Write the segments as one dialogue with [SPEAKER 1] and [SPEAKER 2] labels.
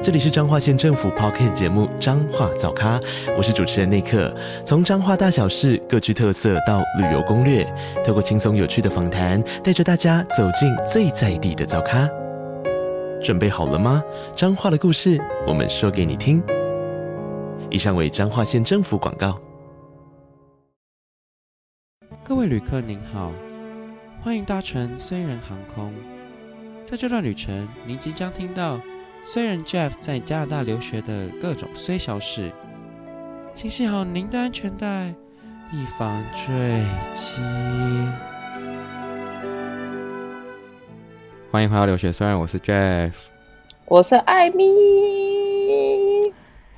[SPEAKER 1] 这里是彰化县政府 Podcast 节目《彰化早咖》，我是主持人内克。从彰化大小事各具特色到旅游攻略，透过轻松有趣的访谈，带着大家走进最在地的早咖。准备好了吗？彰化的故事，我们说给你听。以上为彰化县政府广告。
[SPEAKER 2] 各位旅客您好，欢迎搭乘虽然航空。在这段旅程，您即将听到。虽然 Jeff 在加拿大留学的各种虽小事，请系好您的安全带，以防坠机。欢迎回到留学，虽然我是 Jeff，
[SPEAKER 3] 我是艾米。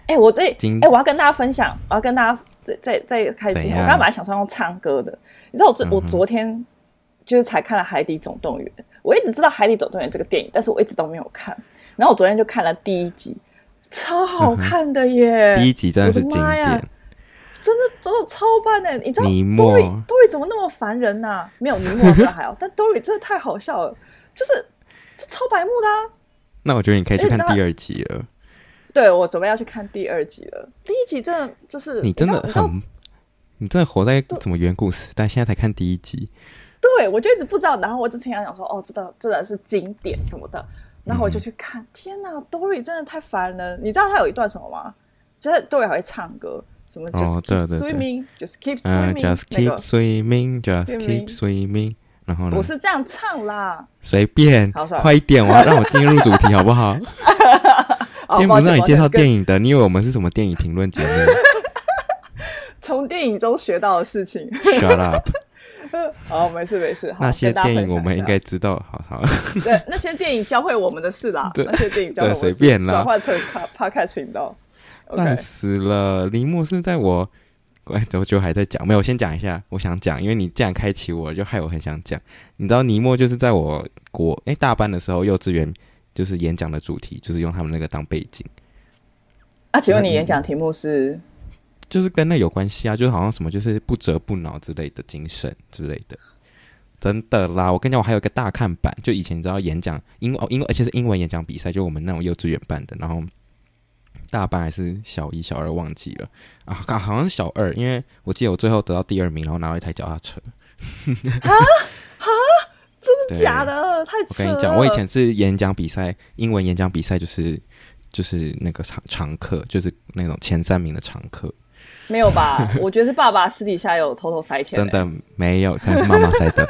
[SPEAKER 3] 哎，我这哎，我要跟大家分享，我要跟大家在在在开始，我刚刚本来想说用唱歌的，你知道我昨、嗯、我昨天就是才看了《海底总动员》，我一直知道《海底总动员》这个电影，但是我一直都没有看。然后我昨天就看了第一集，超好看的耶！
[SPEAKER 2] 嗯、第一集真的是经典，
[SPEAKER 3] 真的真的超棒的。你知道多瑞多瑞怎么那么烦人呐、啊？没有尼莫真的还好，但多瑞真的太好笑了，就是就超白目的、啊。
[SPEAKER 2] 那我觉得你可以去看第二集了。
[SPEAKER 3] 对，我准备要去看第二集了。第一集真的就是
[SPEAKER 2] 你真的很，你真的活在怎么远古时代？现在才看第一集，
[SPEAKER 3] 对我就一直不知道。然后我就听他讲说，哦，这的真的是经典什么的。然后我就去看，嗯、天哪，Dory 真的太烦了。你知道他有一段什么吗？就是 Dory 还会唱歌，什么 Just keep swimming，Just keep swimming，Just keep
[SPEAKER 2] swimming，Just keep swimming。然后呢？
[SPEAKER 3] 我是这样唱啦，
[SPEAKER 2] 随便，快一点，我要让我进入主题好不好？今天不是让你介绍电影的，你以为我们是什么电影评论节目？
[SPEAKER 3] 从电影中学到的事情。
[SPEAKER 2] Shut up。
[SPEAKER 3] 好，没事没事。
[SPEAKER 2] 那些电影我们应该知道，好好。
[SPEAKER 3] 对，那些电影教会我们的事啦。
[SPEAKER 2] 对，
[SPEAKER 3] 那些电影教会我们
[SPEAKER 2] 随便啦。
[SPEAKER 3] 转换成 Podcast 频道。
[SPEAKER 2] 烂死了！铃木是在我，哎，我就还在讲，没有，我先讲一下。我想讲，因为你这样开启我，就害我很想讲。你知道尼莫就是在我国哎大班的时候，幼稚园就是演讲的主题，就是用他们那个当背景。
[SPEAKER 3] 啊，请问你演讲题目是？
[SPEAKER 2] 就是跟那有关系啊，就是好像什么就是不折不挠之类的精神之类的，真的啦！我跟你讲，我还有一个大看板，就以前你知道演讲英哦英，而且是英文演讲比赛，就我们那种幼稚园办的，然后大班还是小一、小二忘记了啊，好像是小二，因为我记得我最后得到第二名，然后拿了一台脚踏车。
[SPEAKER 3] 啊啊！真的假的？太！
[SPEAKER 2] 我跟你讲，我以前是演讲比赛，英文演讲比赛就是就是那个常常客，就是那种前三名的常客。
[SPEAKER 3] 没有吧？我觉得是爸爸私底下有偷偷塞钱。
[SPEAKER 2] 真的没有，可能是妈妈塞的。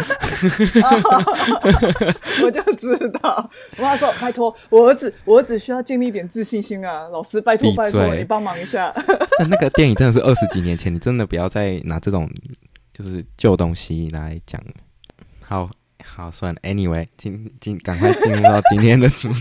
[SPEAKER 3] 我就知道，我妈说：“拜托，我儿子，我儿子需要建立一点自信心啊！老师，拜托拜托，你帮忙一下。”
[SPEAKER 2] 但那个电影真的是二十几年前，你真的不要再拿这种就是旧东西来讲。好好算了，Anyway，今今赶快进入到今天的主题。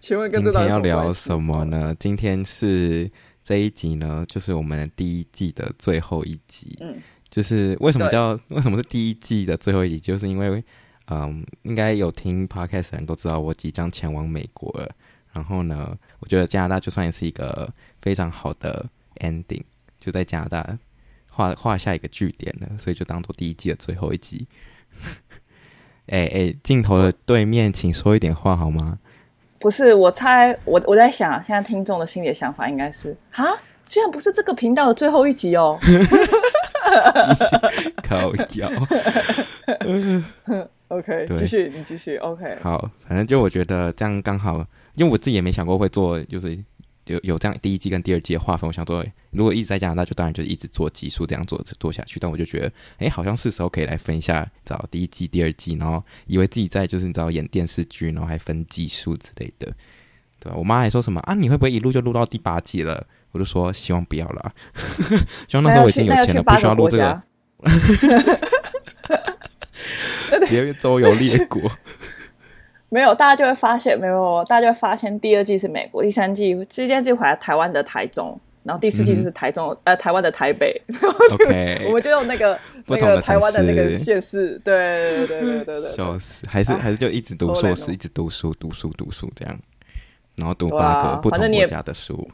[SPEAKER 3] 请问
[SPEAKER 2] 今天要聊什么呢？今天是。这一集呢，就是我们第一季的最后一集。嗯，就是为什么叫为什么是第一季的最后一集？就是因为，嗯，应该有听 podcast 的人都知道我即将前往美国了。然后呢，我觉得加拿大就算也是一个非常好的 ending，就在加拿大画画下一个句点了，所以就当做第一季的最后一集。哎哎，镜头的对面，请说一点话好吗？
[SPEAKER 3] 不是，我猜我我在想，现在听众的心里的想法应该是啊，居然不是这个频道的最后一集哦。
[SPEAKER 2] 靠腰。
[SPEAKER 3] OK，继续，你继续。OK，
[SPEAKER 2] 好，反正就我觉得这样刚好，因为我自己也没想过会做，就是。有有这样第一季跟第二季的划分，我想说，如果一直在加拿大，就当然就是一直做集数这样做做下去。但我就觉得，哎，好像是时候可以来分一下，找第一季、第二季，然后以为自己在就是你知道演电视剧，然后还分季数之类的，对吧？我妈还说什么啊？你会不会一录就录到第八季了？我就说希望不要啦，希望那时候我已经有钱了，不需要录这个，直接周游列国。
[SPEAKER 3] 没有，大家就会发现没有，大家就会发现第二季是美国，第三季第三季回来台湾的台中，然后第四季就是台中、嗯、呃台湾的台北。
[SPEAKER 2] OK，
[SPEAKER 3] 我们就用那个那个台湾的那个县市，对对对对对对。
[SPEAKER 2] 笑死，还是、啊、还是就一直读硕士，一直读书读书读书这样，然后读八个不同国家的书。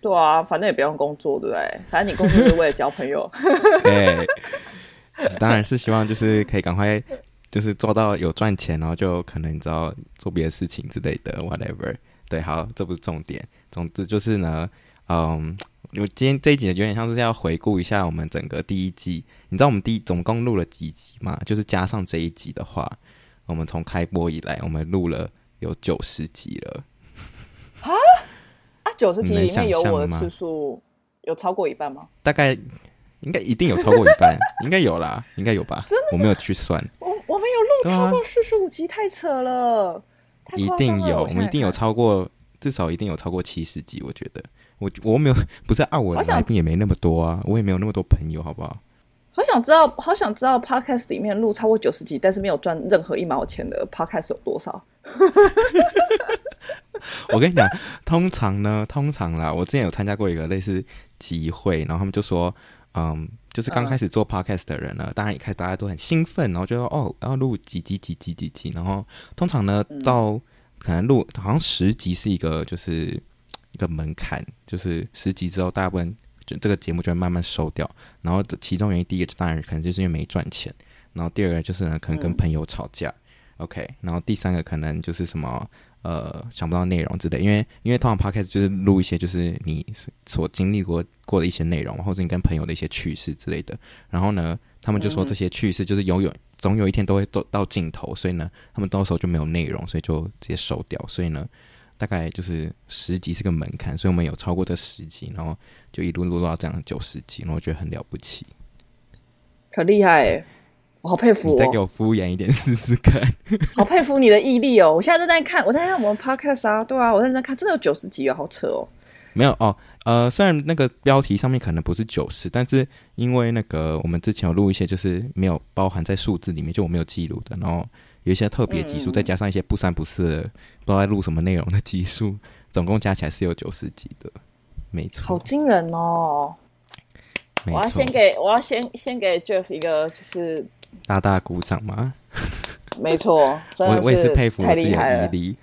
[SPEAKER 3] 对啊，反正也不用工作，对不对？反正你工作是为了交朋友。
[SPEAKER 2] 对，当然是希望就是可以赶快就是做到有赚钱，然后就可能你知道做别的事情之类的，whatever。对，好，这不是重点，总之就是呢。嗯，我今天这一集有点像是要回顾一下我们整个第一季。你知道我们第一总共录了几集吗？就是加上这一集的话，我们从开播以来，我们录了有九十集了。
[SPEAKER 3] 啊啊！九十集里面有我的次数有超过一半吗？
[SPEAKER 2] 大概应该一定有超过一半，应该有啦，应该有吧？
[SPEAKER 3] 真的？
[SPEAKER 2] 我没有去算。
[SPEAKER 3] 们有录超过四十五集，太扯了！
[SPEAKER 2] 一定有，我们一定有超过，至少一定有超过七十集，我觉得。我我没有，不是啊，我来宾也没那么多啊，我也没有那么多朋友，好不好？
[SPEAKER 3] 好想知道，好想知道，Podcast 里面录超过九十集，但是没有赚任何一毛钱的 Podcast 有多少？
[SPEAKER 2] 我跟你讲，通常呢，通常啦，我之前有参加过一个类似集会，然后他们就说，嗯，就是刚开始做 Podcast 的人呢，当然一开始大家都很兴奋，然后就说哦，要录几集几集几集，然后通常呢，到可能录好像十集是一个就是。一个门槛就是十集之后，大部分就这个节目就会慢慢收掉。然后其中原因第一个当然可能就是因为没赚钱，然后第二个就是呢可能跟朋友吵架、嗯、，OK。然后第三个可能就是什么呃想不到内容之类，因为因为通常 Podcast 就是录一些就是你所经历过过的一些内容，或者你跟朋友的一些趣事之类的。然后呢，他们就说这些趣事就是有有总有一天都会到到尽头，所以呢，他们到时候就没有内容，所以就直接收掉。所以呢。大概就是十集是个门槛，所以我们有超过这十集，然后就一路录到这样九十集，然后我觉得很了不起，
[SPEAKER 3] 可厉害，我好佩服、哦。
[SPEAKER 2] 你再给我敷衍一点试试看，
[SPEAKER 3] 好佩服你的毅力哦！我现在正在看，我在看我们 podcast 啊，对啊，我在在看，真的有九十集哦，好扯哦。
[SPEAKER 2] 没有哦，呃，虽然那个标题上面可能不是九十，但是因为那个我们之前有录一些，就是没有包含在数字里面，就我没有记录的，然后。有一些特别集数，再加上一些不三不四的，不知道在录什么内容的集数，总共加起来是有九十集的，没错。
[SPEAKER 3] 好惊人哦！我要先给我要先先给 Jeff 一个就是
[SPEAKER 2] 大大鼓掌吗？
[SPEAKER 3] 没错，我
[SPEAKER 2] 我也是佩服你自己的毅力。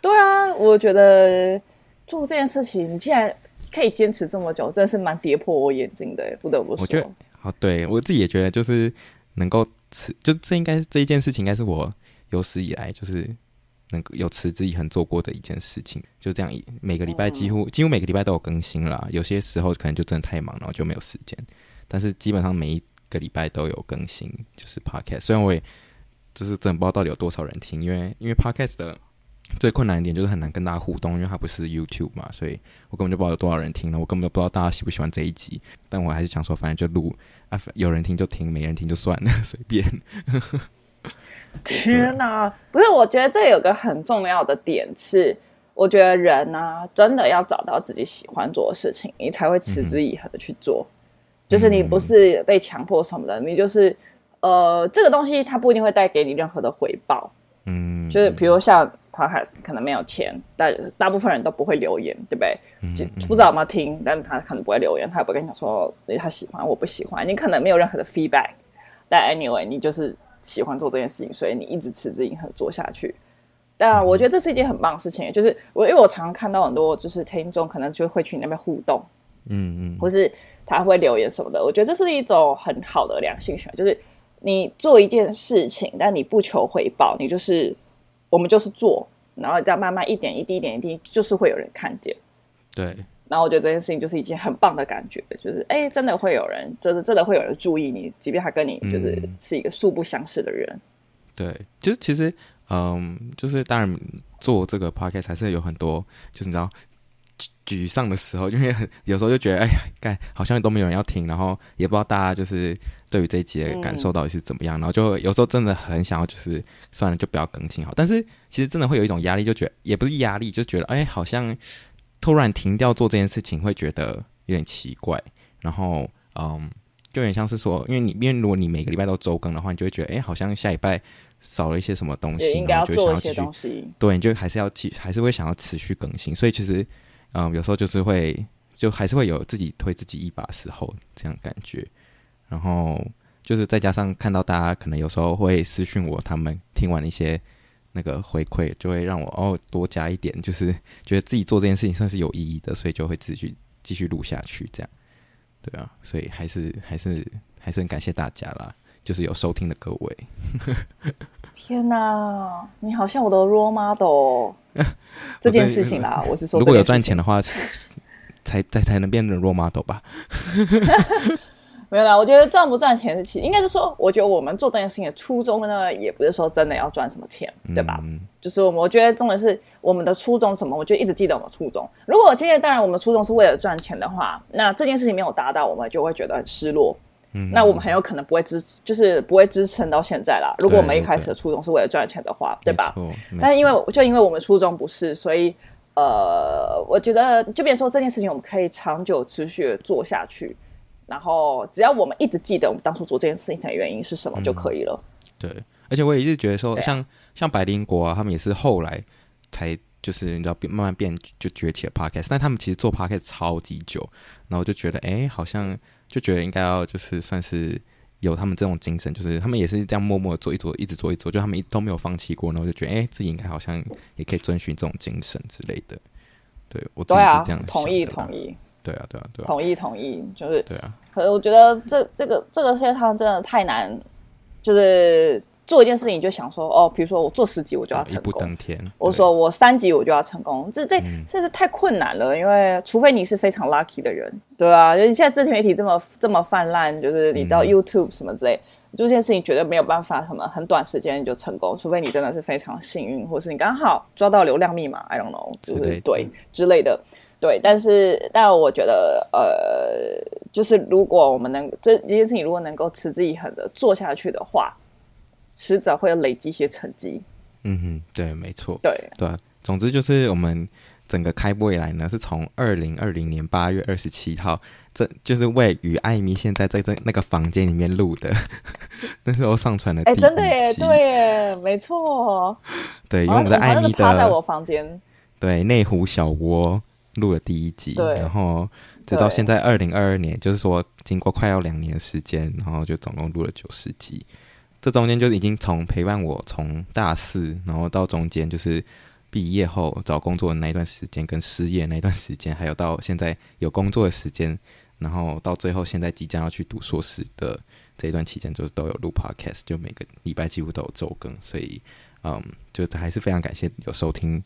[SPEAKER 3] 对啊，我觉得做这件事情，你竟然可以坚持这么久，真的是蛮跌破我眼镜的，不得不说。
[SPEAKER 2] 我觉得好，对我自己也觉得就是能够。持就这应该这一件事情，应该是我有史以来就是能够有持之以恒做过的一件事情。就这样，每个礼拜几乎几乎每个礼拜都有更新啦。有些时候可能就真的太忙，然后就没有时间。但是基本上每一个礼拜都有更新，就是 podcast。虽然我也就是真的不知道到底有多少人听，因为因为 podcast 的最困难一点就是很难跟大家互动，因为它不是 YouTube 嘛，所以我根本就不知道有多少人听了。我根本就不知道大家喜不喜欢这一集，但我还是想说，反正就录。啊，有人听就听，没人听就算了，随便。
[SPEAKER 3] 天哪，不是，我觉得这有个很重要的点是，我觉得人呢、啊，真的要找到自己喜欢做的事情，你才会持之以恒的去做。嗯、就是你不是被强迫什么的，你就是呃，这个东西它不一定会带给你任何的回报。嗯，就是比如像。Podcast 可能没有钱，但大部分人都不会留言，对不对？嗯嗯、不知道有没有听，但他可能不会留言，他也不会跟你讲说他喜欢，我不喜欢。你可能没有任何的 feedback，但 anyway，你就是喜欢做这件事情，所以你一直持之以恒做下去。但我觉得这是一件很棒的事情，就是我因为我常常看到很多就是听众可能就会去你那边互动，嗯嗯，或是他会留言什么的。我觉得这是一种很好的良性循环，就是你做一件事情，但你不求回报，你就是。我们就是做，然后这样慢慢一点一滴一点一滴，就是会有人看见。
[SPEAKER 2] 对，
[SPEAKER 3] 然后我觉得这件事情就是一件很棒的感觉，就是哎，真的会有人，就是真的会有人注意你，即便他跟你就是是一个素不相识的人。
[SPEAKER 2] 嗯、对，就是其实，嗯，就是当然做这个 podcast 还是有很多，就是你知道。沮丧的时候，因为有时候就觉得，哎呀，干好像都没有人要听，然后也不知道大家就是对于这一集的感受到底是怎么样，嗯、然后就有时候真的很想要，就是算了，就不要更新好。但是其实真的会有一种压力，就觉得也不是压力，就觉得，哎，好像突然停掉做这件事情，会觉得有点奇怪。然后，嗯，就有点像是说，因为你因为如果你每个礼拜都周更的话，你就会觉得，哎，好像下礼拜少了一些什么东西，
[SPEAKER 3] 应该要做一些东西，
[SPEAKER 2] 对，你就还是要继，还是会想要持续更新。所以其实。嗯，有时候就是会，就还是会有自己推自己一把时候这样感觉。然后就是再加上看到大家可能有时候会私讯我，他们听完一些那个回馈，就会让我哦多加一点，就是觉得自己做这件事情算是有意义的，所以就会继续继续录下去这样。对啊，所以还是还是还是很感谢大家啦，就是有收听的各位。
[SPEAKER 3] 天哪，你好像我的 role model。这件事情啦，我是说，
[SPEAKER 2] 如果有赚钱的话，才才才能变成 role model 吧。
[SPEAKER 3] 没有啦，我觉得赚不赚钱是其，应该是说，我觉得我们做这件事情的初衷呢，也不是说真的要赚什么钱，对吧？嗯、就是我们，我觉得重点是我们的初衷什么？我觉得一直记得我们初衷。如果今天当然我们初衷是为了赚钱的话，那这件事情没有达到，我们就会觉得很失落。嗯，那我们很有可能不会支，就是不会支撑到现在啦。如果我们一开始的初衷是为了赚钱的话，对，对，吧？但是因为就因为我们初衷不是，所以呃，我觉得就变成说这件事情我们可以长久持续的做下去。然后，只要我们一直记得我们当初做这件事情的原因是什么就可以了。
[SPEAKER 2] 嗯、对，而且我也一直觉得说，像、啊、像百灵国啊，他们也是后来才就是你知道变慢慢变就崛起了 podcast，但他们其实做 podcast 超级久，然后就觉得哎，好像就觉得应该要就是算是有他们这种精神，就是他们也是这样默默做一做，一直做一做，就他们都没有放弃过，然后就觉得哎，自己应该好像也可以遵循这种精神之类的。对我自己是这样、啊、
[SPEAKER 3] 同意同意。
[SPEAKER 2] 对啊，对啊，对啊，
[SPEAKER 3] 同意同意，就是
[SPEAKER 2] 对啊。
[SPEAKER 3] 可是我觉得这这个这个世界上真的太难，就是做一件事情就想说哦，比如说我做十集我就要成功，一步登天。我说我三集我就要成功，这这这是太困难了，因为除非你是非常 lucky 的人，对啊，就是现在自媒体这么这么泛滥，就是你到 YouTube 什么之类，做、嗯、这件事情绝对没有办法什么很短时间就成功，除非你真的是非常幸运，或是你刚好抓到流量密码，I don't know，就是对之类的。对，但是但我觉得，呃，就是如果我们能这这件事情如果能够持之以恒的做下去的话，迟早会累积一些成绩。
[SPEAKER 2] 嗯哼，对，没错。
[SPEAKER 3] 对
[SPEAKER 2] 对，总之就是我们整个开播以来呢，是从二零二零年八月二十七号，这就是为与艾米现在在这那个房间里面录的，那时候上传的。哎，
[SPEAKER 3] 真的耶，对耶，没错。
[SPEAKER 2] 对，因为我们的艾米的趴
[SPEAKER 3] 在我房间，
[SPEAKER 2] 对，内湖小窝。录了第一集，然后直到现在二零二二年，就是说经过快要两年的时间，然后就总共录了九十集。这中间就是已经从陪伴我从大四，然后到中间就是毕业后找工作的那一段时间，跟失业那一段时间，还有到现在有工作的时间，然后到最后现在即将要去读硕士的这一段期间，就是都有录 podcast，就每个礼拜几乎都有周更，所以嗯，就还是非常感谢有收听。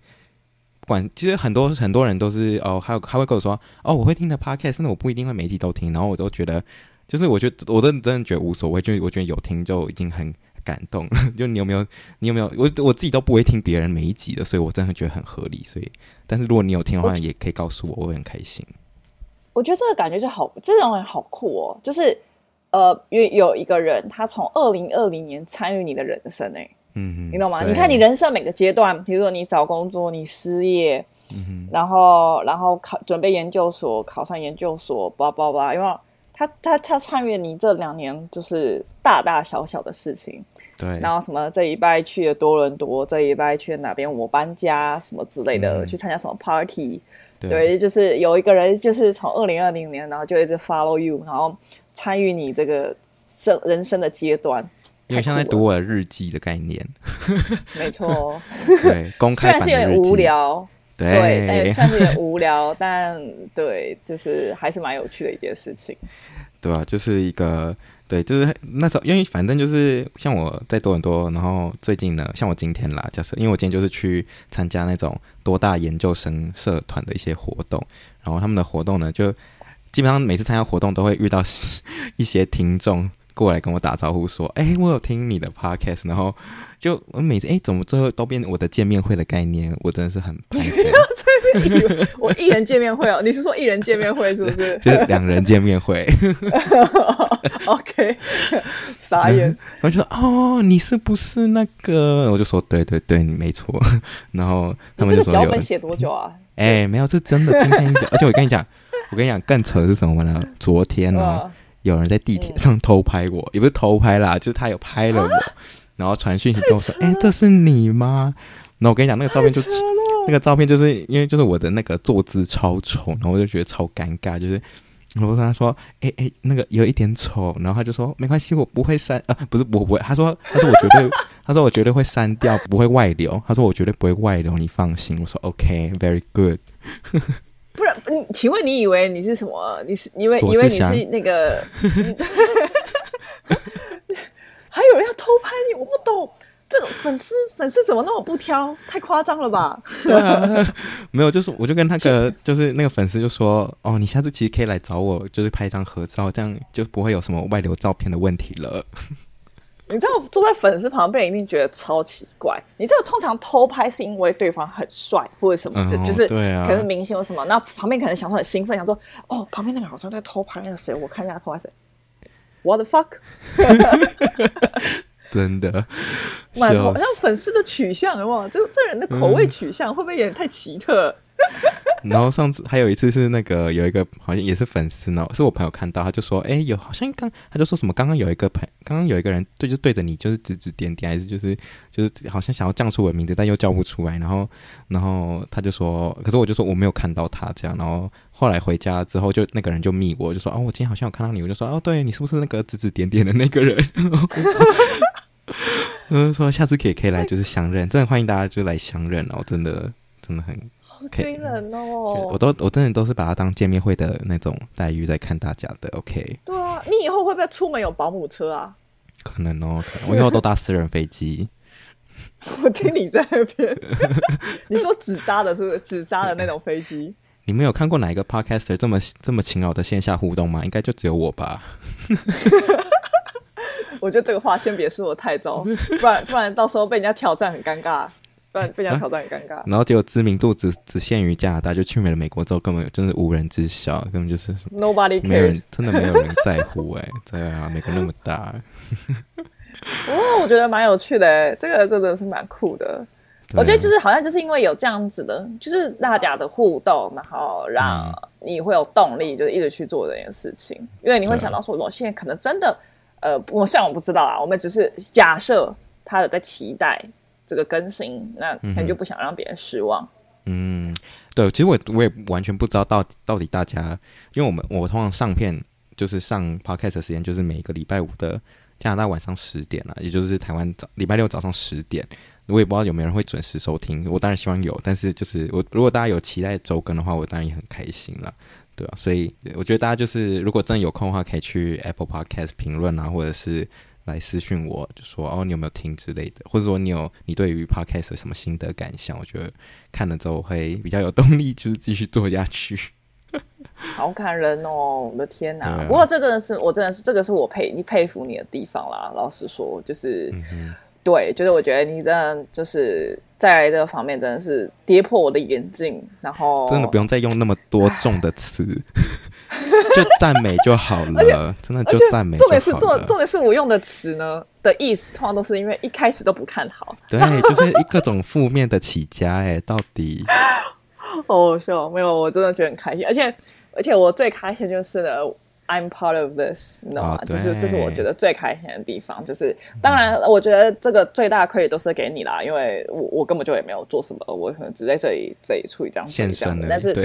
[SPEAKER 2] 管其实很多很多人都是哦，还有还会跟我说哦，我会听的 podcast，那我不一定会每一集都听，然后我都觉得，就是我觉得我都真的觉得无所谓，就我觉得有听就已经很感动了。就你有没有，你有没有？我我自己都不会听别人每一集的，所以我真的觉得很合理。所以，但是如果你有听的话，也可以告诉我，我会很开心。
[SPEAKER 3] 我觉得这个感觉就好，这种人好酷哦。就是呃，因为有一个人，他从二零二零年参与你的人生诶。
[SPEAKER 2] 嗯，
[SPEAKER 3] 你懂吗？你看你人生每个阶段，比如说你找工作，你失业，嗯、然后然后考准备研究所，考上研究所，叭叭叭，因为他他他参与你这两年就是大大小小的事情，
[SPEAKER 2] 对，
[SPEAKER 3] 然后什么这一拜去了多伦多，这一拜去了哪边，我搬家什么之类的，嗯、去参加什么 party，对，对，就是有一个人就是从二零二零年，然后就一直 follow you，然后参与你这个生人生的阶段。
[SPEAKER 2] 有点像在读我的日记的概念，
[SPEAKER 3] 没错。
[SPEAKER 2] 对，公开。虽然是有点无聊，
[SPEAKER 3] 对，对但也算是有无聊，但对，就是还是蛮有趣的一件事情。
[SPEAKER 2] 对啊，就是一个对，就是那时候，因为反正就是像我在多伦多，然后最近呢，像我今天啦，假设因为我今天就是去参加那种多大研究生社团的一些活动，然后他们的活动呢，就基本上每次参加活动都会遇到一些听众。过来跟我打招呼说：“哎、欸，我有听你的 podcast，然后就我每次哎、欸，怎么最后都变我的见面会的概念？我真的是很不要
[SPEAKER 3] 我艺人见面会哦，你是说艺人见面会是不是？
[SPEAKER 2] 就是两人见面会。
[SPEAKER 3] OK，傻眼。
[SPEAKER 2] 我就说哦，你是不是那个？我就说对对对，你没错。然后他们就说有：脚
[SPEAKER 3] 本写多久啊？
[SPEAKER 2] 哎、欸，没有，是真的。今天讲，而且我跟你讲，我跟你讲更扯的是什么呢？昨天呢、哦。”有人在地铁上偷拍我，嗯、也不是偷拍啦，就是他有拍了我，啊、然后传讯息跟我说：“哎、欸，这是你吗？”然后我跟你讲，那个照片就那个照片就是因为就是我的那个坐姿超丑，然后我就觉得超尴尬，就是我跟他说，哎、欸、哎、欸，那个有一点丑，然后他就说没关系，我不会删，啊不是我不会，他说他说我绝对，他说我绝对会删掉，不会外流，他说我绝对不会外流，你放心，我说 OK，very、okay, good。
[SPEAKER 3] 不然，你请问你以为你是什么？你是因为以为你是那个？还有人要偷拍你，我不懂。这种粉丝粉丝怎么那么不挑？太夸张了吧？
[SPEAKER 2] 啊、没有，就是我就跟那个就是那个粉丝就说：“哦，你下次其实可以来找我，就是拍一张合照，这样就不会有什么外流照片的问题了。”
[SPEAKER 3] 你知道坐在粉丝旁边一定觉得超奇怪。你知道通常偷拍是因为对方很帅或者什么的，嗯、就是对啊，可能明星或什么，那旁边可能想说很兴奋，想说：“哦，旁边那个好像在偷拍那谁？我看一下偷拍谁。” What the fuck？
[SPEAKER 2] 真的，
[SPEAKER 3] 满头好像粉丝的取向哇，这这人的口味取向、嗯、会不会也太奇特？
[SPEAKER 2] 然后上次还有一次是那个有一个好像也是粉丝呢，是我朋友看到他就说，哎，有好像刚他就说什么刚刚有一个朋刚刚有一个人对就对着你就是指指点点，还是就是就是好像想要叫出我的名字，但又叫不出来。然后然后他就说，可是我就说我没有看到他这样。然后后来回家之后就那个人就密我就说，哦，我今天好像有看到你，我就说，哦，对你是不是那个指指点点的那个人？嗯，说下次可以可以来，就是相认，真的欢迎大家就来相认哦，真的真的很
[SPEAKER 3] 好惊人哦！
[SPEAKER 2] 我都我真的都是把它当见面会的那种待遇在看大家的，OK？
[SPEAKER 3] 对啊，你以后会不会出门有保姆车啊？
[SPEAKER 2] 可能哦，可能我以后都搭私人飞机。
[SPEAKER 3] 我听你在那边，你说纸扎的，是不是纸扎的那种飞机？
[SPEAKER 2] 你们有看过哪一个 Podcaster 这么这么勤劳的线下互动吗？应该就只有我吧。
[SPEAKER 3] 我觉得这个话先别说的太早，不然不然到时候被人家挑战很尴尬，不然被人家挑战很尴尬。啊、
[SPEAKER 2] 然后结果知名度只只限于加拿大，就去没了美国之后，根本真的无人知晓，根本就是
[SPEAKER 3] nobody cares，
[SPEAKER 2] 没人真的没有人在乎哎、欸，对啊，美国那么大。
[SPEAKER 3] 哦，我觉得蛮有趣的，这个真的是蛮酷的。我觉得就是好像就是因为有这样子的，就是大家的互动，然后让你会有动力，就是一直去做这件事情，因为你会想到说，我现在可能真的。呃，我像我不知道啊，我们只是假设他有在期待这个更新，那可能就不想让别人失望。
[SPEAKER 2] 嗯，对，其实我我也完全不知道到底到底大家，因为我们我通常上片就是上 podcast 的时间就是每个礼拜五的加拿大晚上十点了，也就是台湾早礼拜六早上十点，我也不知道有没有人会准时收听，我当然希望有，但是就是我如果大家有期待周更的话，我当然也很开心了。对啊，所以我觉得大家就是，如果真的有空的话，可以去 Apple Podcast 评论啊，或者是来私讯我，就说哦，你有没有听之类的，或者说你有你对于 Podcast 有什么心得感想？我觉得看了之后会比较有动力，就是继续做下去。
[SPEAKER 3] 好感人哦，我的天哪！啊、不过这真的是，我真的是这个是我佩你佩服你的地方啦。老实说，就是。嗯对，就是我觉得你真的就是在这个方面真的是跌破我的眼镜，然后
[SPEAKER 2] 真的不用再用那么多重的词，就赞美就好了，且真的就赞美就好了。重点是重
[SPEAKER 3] 重点是我用的词呢的意思，通常都是因为一开始都不看好，
[SPEAKER 2] 对，就是一各种负面的起家，哎，到底
[SPEAKER 3] 好笑没有？我真的觉得很开心，而且而且我最开心就是呢。I'm part of this，你知道吗？哦、就是这是我觉得最开心的地方。就是当然，我觉得这个最大的 credit 都是给你啦，因为我我根本就也没有做什么，我可能只在这里这里出一张嘴这样的。但是 对，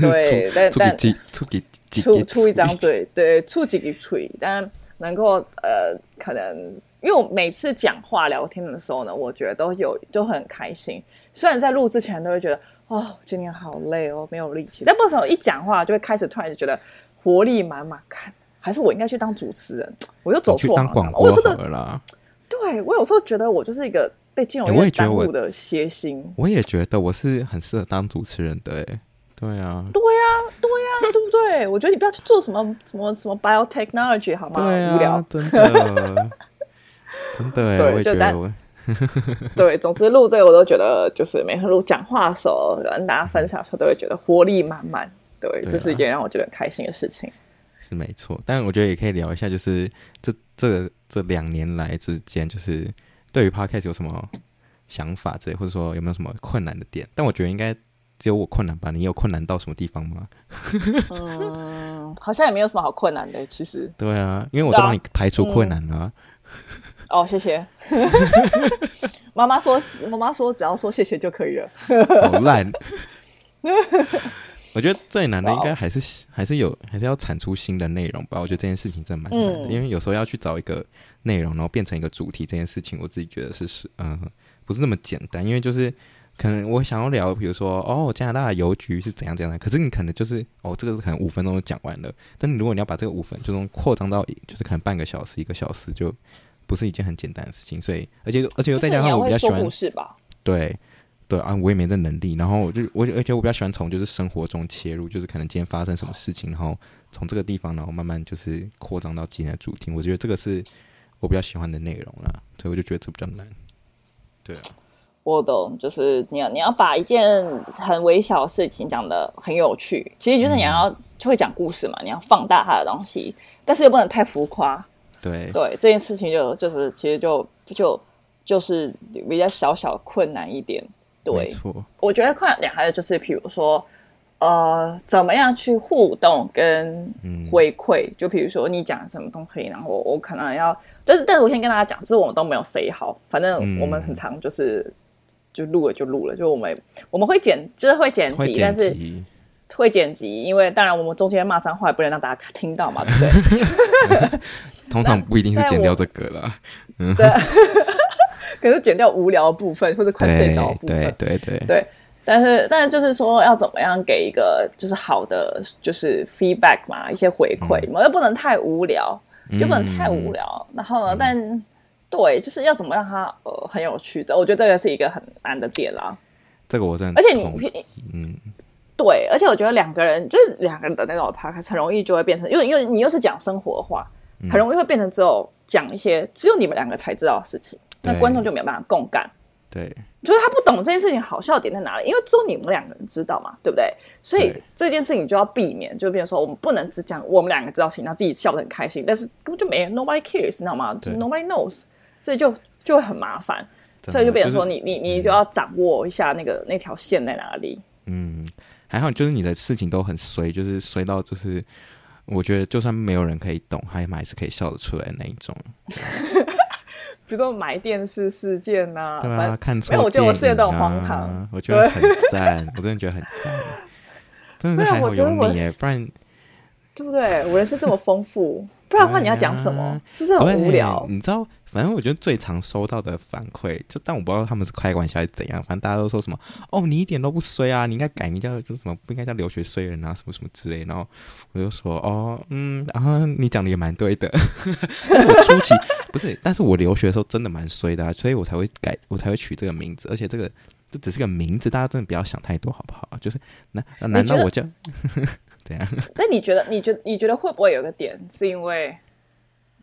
[SPEAKER 3] 对，但但出几出出一张嘴，对，出几个嘴，但能够呃，可能因为我每次讲话聊天的时候呢，我觉得都有就很开心。虽然在录之前都会觉得哦，今天好累哦，没有力气，但不时候一讲话就会开始突然就觉得。活力满满，看还是我应该去当主持人？我又走错了，我真的，对我有时候觉得我就是一个被金融业耽误的谐星。
[SPEAKER 2] 我也觉得我是很适合当主持人的，哎，对啊，
[SPEAKER 3] 对呀，对呀，对不对？我觉得你不要去做什么什么什么 biotechnology 好吗？无聊，
[SPEAKER 2] 真的，真的，对，我也觉得，
[SPEAKER 3] 对，总之录这个我都觉得，就是每次录讲话的时候，跟大家分享的时候，都会觉得活力满满。对，这是一件让我觉得很开心的事情，
[SPEAKER 2] 是没错。但我觉得也可以聊一下，就是这这这两年来之间，就是对于 Podcast 有什么想法之类，或者说有没有什么困难的点？但我觉得应该只有我困难吧？你有困难到什么地方吗？
[SPEAKER 3] 嗯，好像也没有什么好困难的，其实。
[SPEAKER 2] 对啊，因为我都帮你排除困难了。
[SPEAKER 3] 哦，谢谢。妈妈说，妈妈说，只要说谢谢就可以了。
[SPEAKER 2] 好烂。我觉得最难的应该还是还是有还是要产出新的内容吧。我觉得这件事情真蛮难的，嗯、因为有时候要去找一个内容，然后变成一个主题，这件事情我自己觉得是是嗯不是那么简单。因为就是可能我想要聊，比如说哦加拿大的邮局是怎样怎样的，可是你可能就是哦这个可能五分钟就讲完了，但如果你要把这个五分钟扩张到就是可能半个小时一个小时，就不是一件很简单的事情。所以而且而且又再加上我比较喜欢对。对啊，我也没这能力。然后我就我而且我比较喜欢从就是生活中切入，就是可能今天发生什么事情，然后从这个地方，然后慢慢就是扩张到今天的主题。我觉得这个是我比较喜欢的内容啦，所以我就觉得这比较难。对啊，
[SPEAKER 3] 我懂，就是你要你要把一件很微小的事情讲得很有趣，其实就是你要就会讲故事嘛，你要放大它的东西，但是又不能太浮夸。
[SPEAKER 2] 对
[SPEAKER 3] 对，这件事情就就是其实就就就是比较小小困难一点。对，错我觉得困难点还有就是，比如说，呃，怎么样去互动跟回馈？嗯、就比如说你讲什么东西，然后我，可能要，但是但是我先跟大家讲，就是我们都没有 say 好，反正我们很常就是、嗯、就录了就录了，就我们我们会剪，就是会剪辑，但是会剪辑，因为当然我们中间骂脏话也不能让大家听到嘛，对不对？
[SPEAKER 2] 通常不一定是剪掉这个了，嗯，
[SPEAKER 3] 对。可是剪掉无聊的部分或者快睡着的部分，
[SPEAKER 2] 对对对
[SPEAKER 3] 对，但是但是就是说要怎么样给一个就是好的就是 feedback 嘛，一些回馈嘛，又、嗯、不能太无聊，就不能太无聊。嗯、然后呢，嗯、但对，就是要怎么让它呃很有趣的，我觉得这个是一个很难的点啦。
[SPEAKER 2] 这个我真的，
[SPEAKER 3] 而且你嗯，对，而且我觉得两个人就是两个人的那种 podcast 很容易就会变成，因为因为你又是讲生活的话，很容易会变成只有讲一些只有你们两个才知道的事情。那观众就没有办法共感，
[SPEAKER 2] 对，
[SPEAKER 3] 就是他不懂这件事情好笑点在哪里，因为只有你们两个人知道嘛，对不对？所以这件事情就要避免，就比如说我们不能只讲我们两个知道情，然后自己笑得很开心，但是根本就没人，nobody cares，你知道吗？就是 nobody knows，所以就就会很麻烦，所以就变成说你你你就要掌握一下那个那条线在哪里。
[SPEAKER 2] 嗯，还好就是你的事情都很衰，就是衰到就是我觉得就算没有人可以懂，他们还是可以笑得出来的那一种。
[SPEAKER 3] 比如说买电视事件呐、啊，
[SPEAKER 2] 对啊，看错、啊，
[SPEAKER 3] 因为，我觉得我世界都很荒唐，
[SPEAKER 2] 我觉得很赞，我真的觉得很赞，真的是还好有你耶，不然
[SPEAKER 3] 对不对？我人生这么丰富，不然的话你要讲什么？啊、是不是很无聊？
[SPEAKER 2] 你知道？反正我觉得最常收到的反馈，就但我不知道他们是开玩笑还是怎样。反正大家都说什么哦，你一点都不衰啊，你应该改名叫就什么不应该叫留学衰人啊，什么什么之类。然后我就说哦，嗯，然后你讲的也蛮对的。但我初期不是，但是我留学的时候真的蛮衰的啊，所以我才会改，我才会取这个名字。而且这个这只是个名字，大家真的不要想太多，好不好？就是那难道我叫 怎样？
[SPEAKER 3] 那你觉得？你觉得你觉得会不会有个点是因为？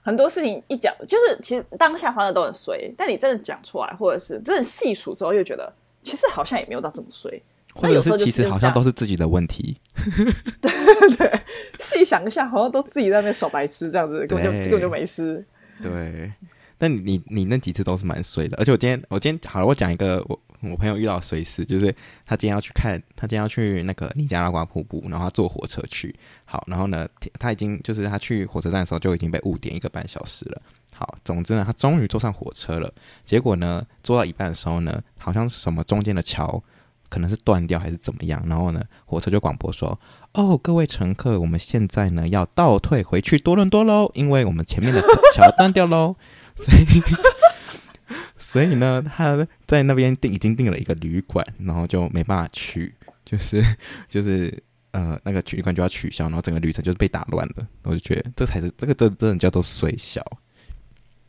[SPEAKER 3] 很多事情一讲，就是其实当下发的都很衰，但你真的讲出来，或者是真的细数之后，又觉得其实好像也没有到这么衰，
[SPEAKER 2] 或者是其实好像都是自己的问题。
[SPEAKER 3] 对对，细想一下，好像都自己在那边耍白痴这样子，根本就根本就没事。
[SPEAKER 2] 对，但你你你那几次都是蛮衰的，而且我今天我今天好了，我讲一个我。我朋友遇到衰事，就是他今天要去看，他今天要去那个尼加拉瓜瀑布，然后他坐火车去。好，然后呢，他已经就是他去火车站的时候就已经被误点一个半小时了。好，总之呢，他终于坐上火车了。结果呢，坐到一半的时候呢，好像是什么中间的桥可能是断掉还是怎么样，然后呢，火车就广播说：“哦，各位乘客，我们现在呢要倒退回去多伦多喽，因为我们前面的桥断掉喽。”所以。所以呢，他在那边订已经订了一个旅馆，然后就没办法去，就是就是呃那个旅馆就要取消，然后整个旅程就是被打乱了。我就觉得这才是这个这真的叫做水小。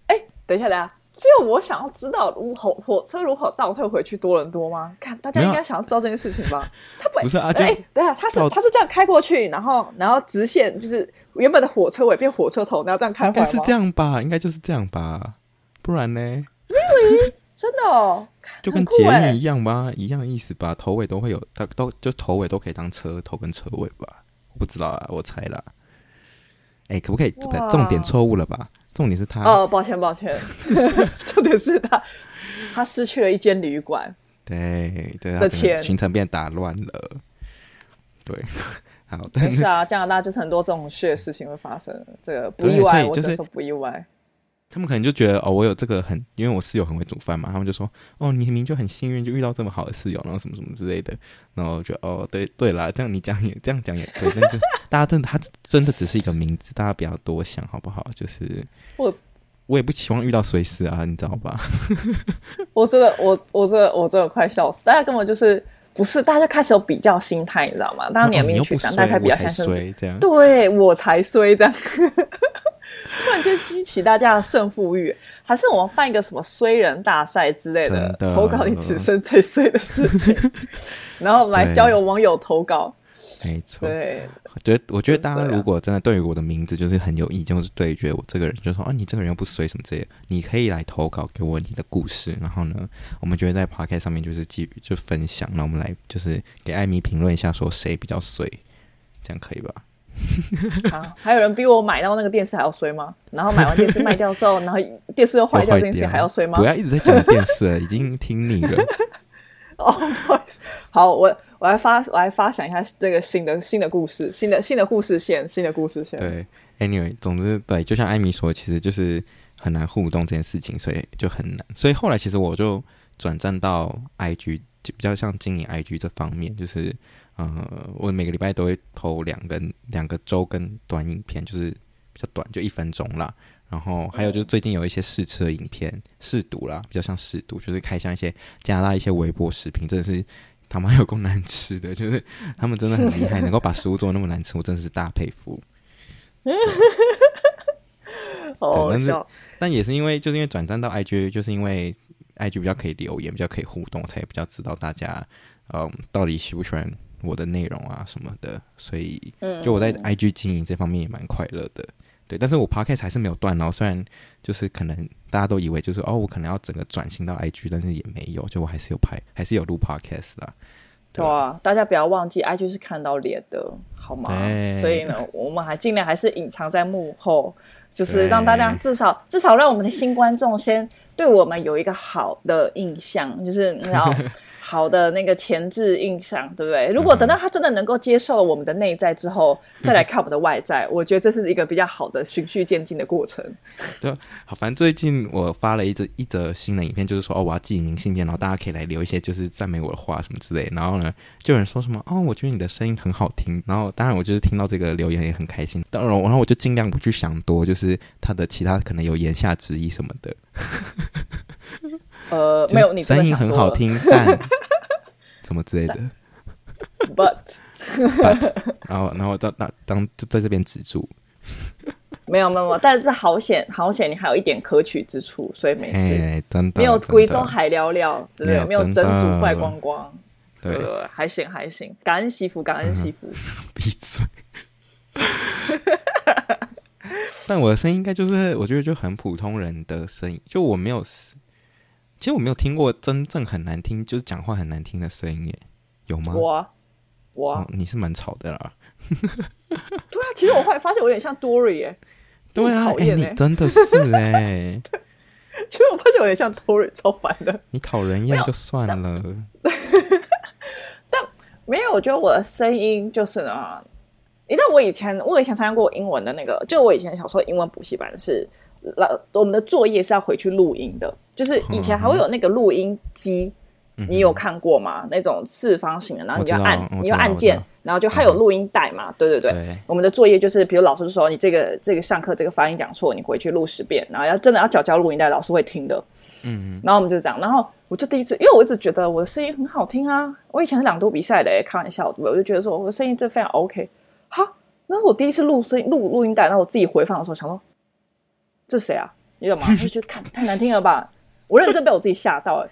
[SPEAKER 3] 哎，等一下，等一下，只有我想要知道火火车如何倒退回去多伦多吗？看大家应该想要知道这件事情吧？他不，
[SPEAKER 2] 不是啊？
[SPEAKER 3] 哎，等一下，他是他是这样开过去，然后然后直线就是原本的火车尾变火车头，然后这样开。应该
[SPEAKER 2] 是这样吧？应该就是这样吧？不然呢
[SPEAKER 3] ？Really? 真的哦，
[SPEAKER 2] 就跟捷运一样吧，一样的意思吧，头尾都会有，它都就头尾都可以当车头跟车尾吧，我不知道啊，我猜啦。哎、欸，可不可以？重点错误了吧？重点是他
[SPEAKER 3] 哦，抱歉抱歉，重点是他，他失去了一间旅馆，
[SPEAKER 2] 对对，的钱。行程变打乱了，对，好，但
[SPEAKER 3] 是啊，加拿大就是很多这种血的事情会发生，这个不意外，就是、我就说不意外。
[SPEAKER 2] 他们可能就觉得哦，我有这个很，因为我室友很会煮饭嘛，他们就说哦，你明明就很幸运，就遇到这么好的室友，然后什么什么之类的，然后就哦，对对啦，这样你讲也这样讲也可以，但是大家真的他真的只是一个名字，大家不要多想好不好？就是 我我也不期望遇到随时啊，你知道吧？
[SPEAKER 3] 我真的我我真的我真的快笑死，大家根本就是。不是，大家开始有比较心态，你知道吗？当年名取向，大家开始比较像是，对我才衰这样，突然间激起大家的胜负欲，还是我们办一个什么衰人大赛之类的，的投稿你此生最衰的事情，然后来交由网友投稿。
[SPEAKER 2] 没错，对，我觉得我觉得大家如果真的对于我的名字就是很有意见，或是对于觉得我这个人就说啊，你这个人又不衰什么之类的，你可以来投稿给我你的故事，然后呢，我们就会在 Podcast 上面就是继续就分享，那我们来就是给艾米评论一下，说谁比较衰，这样可以吧？
[SPEAKER 3] 啊，还有人比我买到那个电视还要衰吗？然后买完电视卖掉之后，然后电视又坏掉，这件事还要衰吗？
[SPEAKER 2] 不要一直在讲电视了，已经听腻了。
[SPEAKER 3] 哦，不好意思，好我。我来发，我来发想一下这个新的新的故事，新的新的故事线，新的故事线。
[SPEAKER 2] 对，Anyway，总之对，就像艾米说，其实就是很难互动这件事情，所以就很难。所以后来其实我就转战到 IG，就比较像经营 IG 这方面，就是呃，我每个礼拜都会投两个两个周跟短影片，就是比较短，就一分钟啦。然后还有就是最近有一些试吃的影片，试读啦，比较像试读，就是开箱一些加拿大一些微波食品，真的是。他妈有够难吃的，就是他们真的很厉害，能够把食物做的那么难吃，我真的是大佩服。
[SPEAKER 3] 好
[SPEAKER 2] 但是，但也是因为，就是因为转战到 IG，就是因为 IG 比较可以留言，比较可以互动，才比较知道大家嗯到底喜不喜欢我的内容啊什么的。所以，就我在 IG 经营这方面也蛮快乐的。对，但是我 Podcast 还是没有断哦。虽然就是可能大家都以为就是哦，我可能要整个转型到 IG，但是也没有，就我还是有拍，还是有录 Podcast 啦。
[SPEAKER 3] 对啊，大家不要忘记，IG 是看到脸的，好吗？所以呢，我们还尽量还是隐藏在幕后，就是让大家至少至少让我们的新观众先对我们有一个好的印象，就是你知道。好的那个前置印象，对不对？如果等到他真的能够接受了我们的内在之后，嗯、再来看我们的外在，我觉得这是一个比较好的循序渐进的过程。
[SPEAKER 2] 对，好，反正最近我发了一则一则新的影片，就是说哦，我要寄明信片，然后大家可以来留一些就是赞美我的话什么之类。然后呢，就有人说什么哦，我觉得你的声音很好听。然后当然我就是听到这个留言也很开心。当然，然后我就尽量不去想多，就是他的其他可能有言下之意什么的。
[SPEAKER 3] 呃，没有，你
[SPEAKER 2] 声音很好听，但什么之类的。
[SPEAKER 3] But，
[SPEAKER 2] 然后，然后当当当就在这边止住。
[SPEAKER 3] 没有没有，但是好险好险，你还有一点可取之处，所以没事。
[SPEAKER 2] 真的，
[SPEAKER 3] 没有贵州海聊聊，对不对？没有珍珠坏光光。
[SPEAKER 2] 对，
[SPEAKER 3] 还行还行，感恩惜福，感恩惜福。
[SPEAKER 2] 闭嘴。但我的声音应该就是，我觉得就很普通人的声音，就我没有。其实我没有听过真正很难听，就是讲话很难听的声音耶，有吗？
[SPEAKER 3] 我，我、
[SPEAKER 2] 哦，你是蛮吵的啦。
[SPEAKER 3] 对啊，其实我后来发现我有点像 Dory 耶。
[SPEAKER 2] 对啊，哎、欸，你真的是哎。
[SPEAKER 3] 其实我发现我有点像 Dory，超烦的。
[SPEAKER 2] 你讨人厌就算了。
[SPEAKER 3] 但，但没有，我觉得我的声音就是呢。你知道我以前，我以前参加过英文的那个，就我以前小时候英文补习班是。老我们的作业是要回去录音的，就是以前还会有那个录音机，嗯、你有看过吗？那种四方形的，然后你就按，你就按键，然后就还有录音带嘛。嗯、对对对，对我们的作业就是，比如老师说你这个这个上课这个发音讲错，你回去录十遍，然后要真的要缴交录音带，老师会听的。嗯，然后我们就这样，然后我就第一次，因为我一直觉得我的声音很好听啊，我以前是朗读比赛的，开玩笑，我就觉得说我的声音真的非常 OK。好，那是我第一次录声录录音带，然后我自己回放的时候，想说。这是谁啊？你懂吗？我就觉得看太难听了吧！我认真被我自己吓到哎、欸！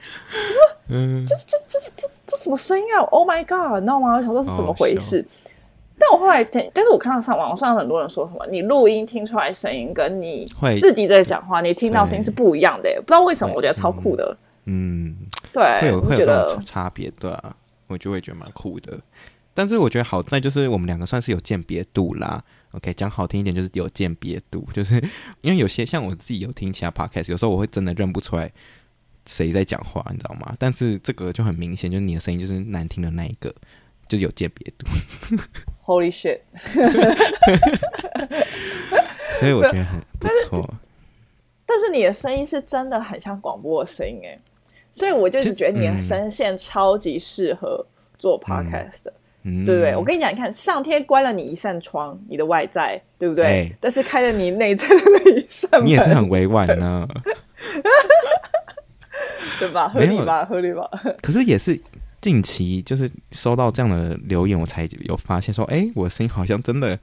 [SPEAKER 3] 我说，嗯，这这这这这这什么声音啊？Oh my god！你知道吗？我想说是怎么回事？但我后来听，但是我看到上网上很多人说什么，你录音听出来声音跟你自己在讲话，你听到声音是不一样的、欸。不知道为什么，我觉得超酷的。嗯，对，
[SPEAKER 2] 会有会有这种差别，对啊，我就会觉得蛮酷的。但是我觉得好在就是我们两个算是有鉴别度啦。OK，讲好听一点就是有鉴别度，就是因为有些像我自己有听其他 podcast，有时候我会真的认不出来谁在讲话，你知道吗？但是这个就很明显，就是你的声音就是难听的那一个，就是有鉴别度。
[SPEAKER 3] Holy shit！
[SPEAKER 2] 所以我觉得很不错。
[SPEAKER 3] 但是你的声音是真的很像广播的声音哎，所以我就是觉得你的声线超级适合做 podcast 的，嗯、对不对？我跟你讲，你看上天关了你一扇窗，你的外在对不对？欸、但是开了你内在的那一扇门，
[SPEAKER 2] 你也是很 委婉呢，
[SPEAKER 3] 对吧？合理吧？合理吧？
[SPEAKER 2] 可是也是近期就是收到这样的留言，我才有发现说，哎、欸，我的声音好像真的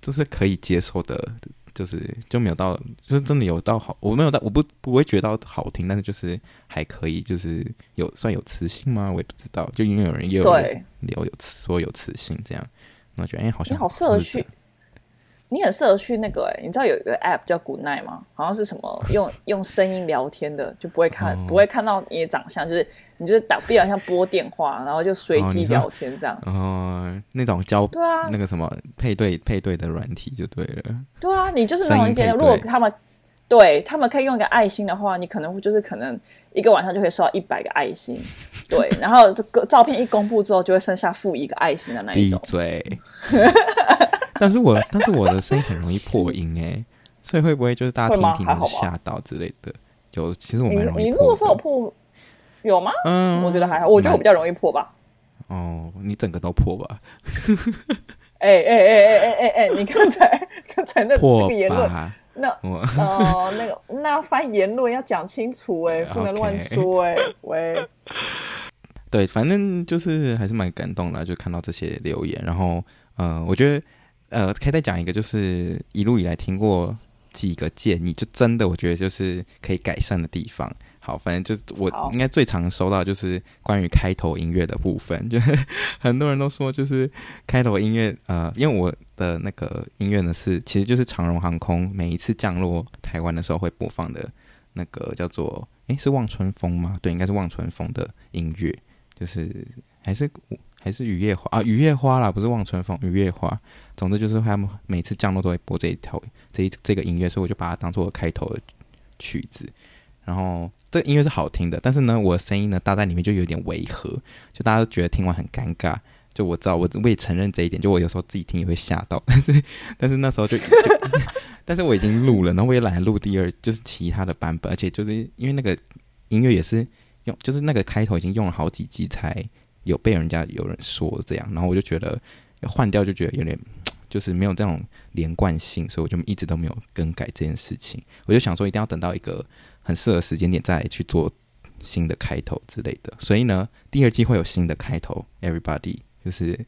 [SPEAKER 2] 就是可以接受的。就是就没有到，就是真的有到好，我没有到，我不不会觉得到好听，但是就是还可以，就是有算有磁性吗？我也不知道，就因为有人也有对有有说有磁性这样，我觉得哎、欸，好像
[SPEAKER 3] 你好适合去，你很适合去那个哎、欸，你知道有一个 app 叫 Good Night 吗？好像是什么用 用声音聊天的，就不会看、哦、不会看到你的长相，就是。你就是打，比较像拨电话，然后就随机聊天这样。
[SPEAKER 2] 哦，呃、那种交对啊，那个什么配对配对的软体就对了。
[SPEAKER 3] 对啊，你就是那种一些，如果他们对他们可以用一个爱心的话，你可能就是可能一个晚上就可以收到一百个爱心。对，然后照片一公布之后，就会剩下负一个爱心的那一种。闭
[SPEAKER 2] 嘴！但是我但是我的声音很容易破音哎，所以会不会就是大家听一听会吓到之类的？有其实我蛮容易破。你如果说我破。
[SPEAKER 3] 有吗？嗯，我觉得还好。我觉得我比较容易破吧。
[SPEAKER 2] 哦，你整个都破吧？
[SPEAKER 3] 哎哎哎哎哎哎哎！你刚才刚才那那个言论，那哦那个那番言论要讲清楚哎，不能乱说哎。喂，
[SPEAKER 2] 对，反正就是还是蛮感动的，就看到这些留言。然后，呃，我觉得呃，可以再讲一个，就是一路以来听过几个建议，就真的我觉得就是可以改善的地方。好，反正就是我应该最常收到就是关于开头音乐的部分，就很多人都说就是开头音乐，呃，因为我的那个音乐呢是其实就是长荣航空每一次降落台湾的时候会播放的那个叫做诶，是望春风吗？对，应该是望春风的音乐，就是还是还是雨夜花啊，雨夜花啦，不是望春风，雨夜花。总之就是他们每次降落都会播这一条这一这个音乐，所以我就把它当做开头的曲子。然后这个音乐是好听的，但是呢，我的声音呢搭在里面就有点违和，就大家都觉得听完很尴尬。就我知道，我我也承认这一点，就我有时候自己听也会吓到。但是但是那时候就，但是我已经录了，然后我也懒得录第二，就是其他的版本，而且就是因为那个音乐也是用，就是那个开头已经用了好几集才有被人家有人说这样，然后我就觉得换掉，就觉得有点 就是没有这种连贯性，所以我就一直都没有更改这件事情。我就想说，一定要等到一个。很适合时间点再去做新的开头之类的，所以呢，第二季会有新的开头。Everybody 就是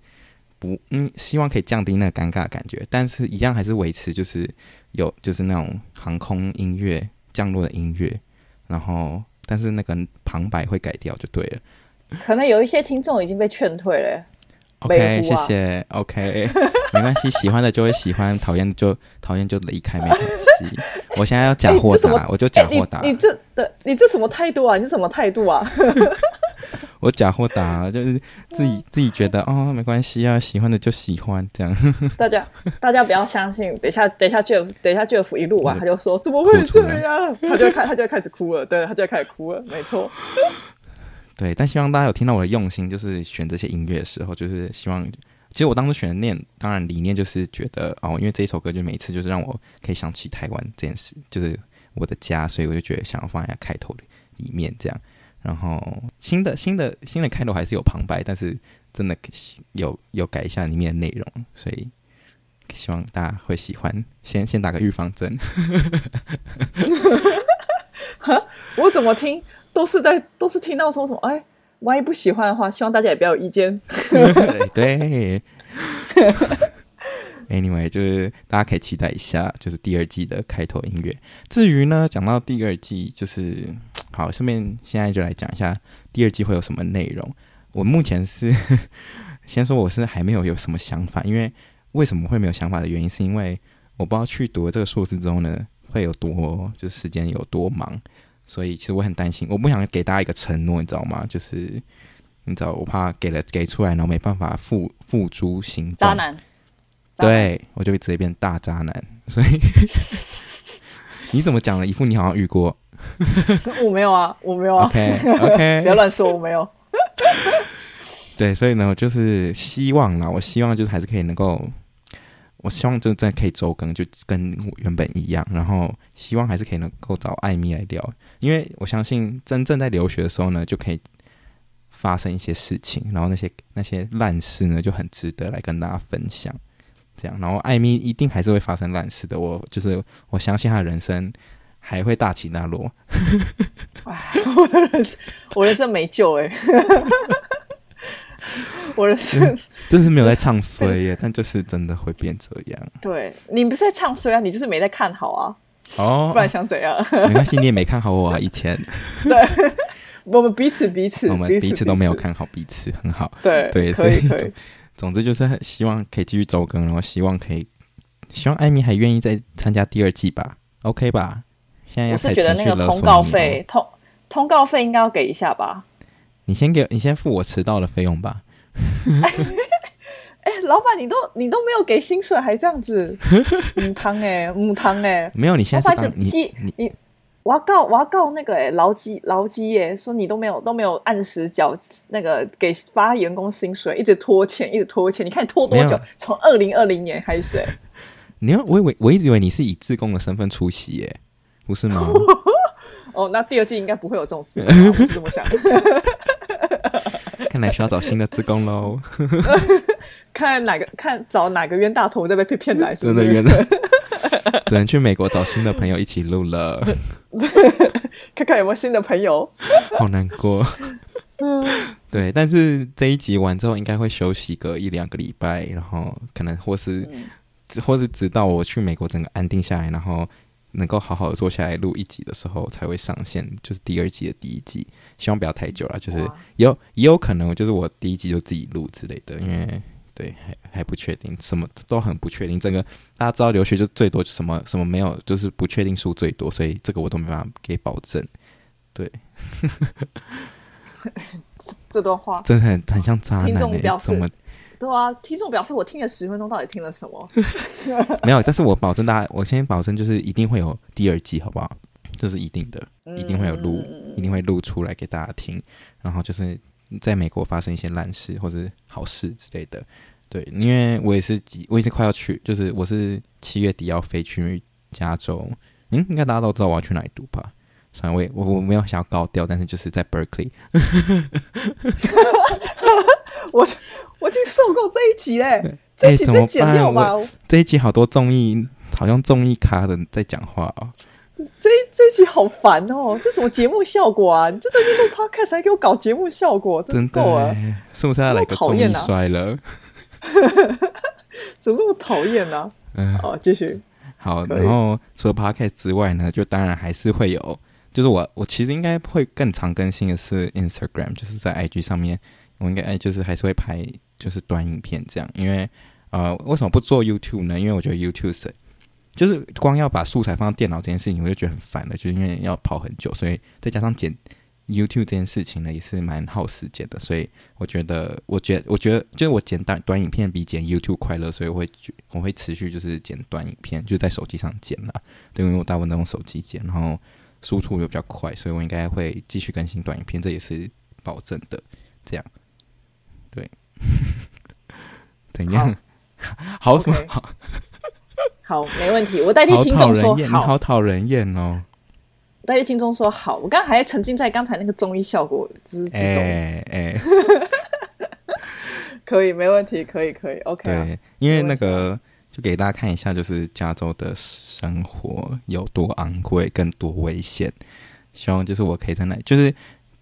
[SPEAKER 2] 不嗯，希望可以降低那个尴尬的感觉，但是一样还是维持，就是有就是那种航空音乐降落的音乐，然后但是那个旁白会改掉就对了。
[SPEAKER 3] 可能有一些听众已经被劝退了。
[SPEAKER 2] OK，谢谢。OK，没关系，喜欢的就会喜欢，讨厌就讨厌就离开，没关系。我现在要假货打，欸、我就假货打。
[SPEAKER 3] 你，你这的，你这什么态度啊？你这什么态度啊？
[SPEAKER 2] 我假货打，就是自己自己觉得哦，没关系啊，喜欢的就喜欢这样。
[SPEAKER 3] 大家大家不要相信，等一下等一下 Jeff 等一下 Jeff 一录完，他就说怎么会这样？他就开他就开始哭了，对，他就开始哭了，没错。
[SPEAKER 2] 对，但希望大家有听到我的用心，就是选这些音乐的时候，就是希望，其实我当时选的念，当然理念就是觉得哦，因为这一首歌就每次就是让我可以想起台湾这件事，就是我的家，所以我就觉得想要放在开头里面这样。然后新的新的新的开头还是有旁白，但是真的有有改一下里面的内容，所以希望大家会喜欢。先先打个预防针。
[SPEAKER 3] 我怎么听？都是在都是听到说什么哎，万一不喜欢的话，希望大家也不要有意见。
[SPEAKER 2] 对，Anyway，就是大家可以期待一下，就是第二季的开头音乐。至于呢，讲到第二季，就是好，顺便现在就来讲一下第二季会有什么内容。我目前是 先说我是还没有有什么想法，因为为什么会没有想法的原因，是因为我不知道去读了这个硕士之后呢，会有多就是时间有多忙。所以其实我很担心，我不想给大家一个承诺，你知道吗？就是你知道，我怕给了给出来，然后没办法付付诸行动。
[SPEAKER 3] 渣男，
[SPEAKER 2] 对，我就会直接变大渣男。所以 你怎么讲了一副你好像遇过？
[SPEAKER 3] 我没有啊，我没有啊。
[SPEAKER 2] OK OK，
[SPEAKER 3] 不要乱说，我没有。
[SPEAKER 2] 对，所以呢，我就是希望啦，我希望就是还是可以能够。我希望就真的可以周更，就跟我原本一样，然后希望还是可以能够找艾米来聊，因为我相信真正在留学的时候呢，就可以发生一些事情，然后那些那些烂事呢就很值得来跟大家分享。这样，然后艾米一定还是会发生烂事的，我就是我相信他的人生还会大起大落。
[SPEAKER 3] 我的人生，我人生没救哎、我的是，
[SPEAKER 2] 就是没有在唱衰耶，但就是真的会变这样。
[SPEAKER 3] 对，你不是在唱衰啊，你就是没在看好啊。
[SPEAKER 2] 哦，
[SPEAKER 3] 不然想怎样？
[SPEAKER 2] 没关系，你也没看好我啊。以前，
[SPEAKER 3] 对，我们彼此彼此，
[SPEAKER 2] 我们彼此都没有看好彼此，很好。
[SPEAKER 3] 对
[SPEAKER 2] 对，
[SPEAKER 3] 所以。
[SPEAKER 2] 总之就是很希望可以继续周更，然后希望可以，希望艾米还愿意再参加第二季吧？OK 吧？现在要我
[SPEAKER 3] 是觉得那个通告费，通通告费应该要给一下吧。
[SPEAKER 2] 你先给，你先付我迟到的费用吧。
[SPEAKER 3] 哎、欸，老板，你都你都没有给薪水，还这样子，母汤哎，母汤哎，
[SPEAKER 2] 没有，你现在是你
[SPEAKER 3] 你，你我要告我要告那个哎劳基劳基耶，说你都没有都没有按时缴那个给发员工薪水，一直拖欠，一直拖欠，你看你拖多久？从二零二零年开始哎，
[SPEAKER 2] 你要我以为我一直以为你是以自工的身份出席耶，不是吗？
[SPEAKER 3] 哦，那第二季应该不会有这种事，我是这么想。
[SPEAKER 2] 看来需要找新的职工喽。
[SPEAKER 3] 看哪个看找哪个冤大头在被骗来，是不是？
[SPEAKER 2] 真的冤的，只能去美国找新的朋友一起录了。
[SPEAKER 3] 看看有没有新的朋友。
[SPEAKER 2] 好难过。对，但是这一集完之后，应该会休息个一两个礼拜，然后可能或是，嗯、或是直到我去美国整个安定下来，然后。能够好好的坐下来录一集的时候，才会上线，就是第二季的第一集。希望不要太久了，就是有也有可能，就是我第一集就自己录之类的，因为对还还不确定，什么都很不确定。整个大家知道留学就最多就什么什么没有，就是不确定数最多，所以这个我都没办法给保证。对，
[SPEAKER 3] 这段话
[SPEAKER 2] 真的很很像渣男、欸，
[SPEAKER 3] 听众表示
[SPEAKER 2] 怎么？
[SPEAKER 3] 对啊，听众表示我听了十分钟，到底听了什么？
[SPEAKER 2] 没有，但是我保证大家，我先保证就是一定会有第二季，好不好？这是一定的，一定会有录，嗯、一定会录出来给大家听。然后就是在美国发生一些烂事或者好事之类的，对，因为我也是几，我也是快要去，就是我是七月底要飞去加州，嗯，应该大家都知道我要去哪里读吧？虽然我也我我没有想要高调，但是就是在 Berkeley。
[SPEAKER 3] 我 我已经受够这一集嘞，这一集再剪掉吧？
[SPEAKER 2] 这一集好多综艺，好像综艺咖的在讲话哦。
[SPEAKER 3] 这这一集好烦哦，这什么节目效果啊？你这都已经录 podcast 还给我搞节目效果，真的够了，
[SPEAKER 2] 是不是要来个综艺摔了？
[SPEAKER 3] 怎么那么讨厌呢？嗯，好，继续。
[SPEAKER 2] 好，然后除了 podcast 之外呢，就当然还是会有，就是我我其实应该会更常更新的是 Instagram，就是在 IG 上面。我应该哎，就是还是会拍，就是短影片这样。因为呃，为什么不做 YouTube 呢？因为我觉得 YouTube，就是光要把素材放到电脑这件事情，我就觉得很烦了。就是因为要跑很久，所以再加上剪 YouTube 这件事情呢，也是蛮耗时间的。所以我觉得，我觉得，我觉得，就是我剪短短影片比剪 YouTube 快乐，所以我会我会持续就是剪短影片，就在手机上剪啦。对，因为我大部分都用手机剪，然后输出又比较快，所以我应该会继续更新短影片，这也是保证的。这样。对，怎样？好什么好？
[SPEAKER 3] 好，没问题。我代替听众说好，
[SPEAKER 2] 你好讨人厌哦。
[SPEAKER 3] 代替听众说好，我刚刚还沉浸在刚才那个综艺效果之之中。哎，哎 可以，没问题，可以，可以，OK。
[SPEAKER 2] 对，因为那个就给大家看一下，就是加州的生活有多昂贵，更多危险。希望就是我可以在那，就是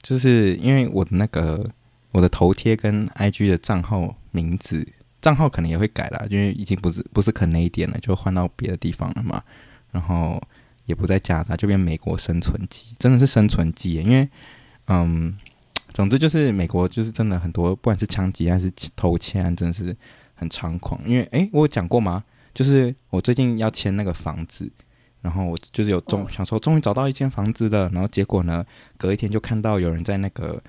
[SPEAKER 2] 就是因为我的那个。我的头贴跟 IG 的账号名字，账号可能也会改了，因为已经不是不是 Canadian 了，就换到别的地方了嘛。然后也不在加拿大，就变美国生存记，真的是生存记。因为，嗯，总之就是美国就是真的很多，不管是枪击还是偷窃案，真的是很猖狂。因为，诶，我有讲过吗？就是我最近要签那个房子，然后我就是有终想说终于找到一间房子了，然后结果呢，隔一天就看到有人在那个。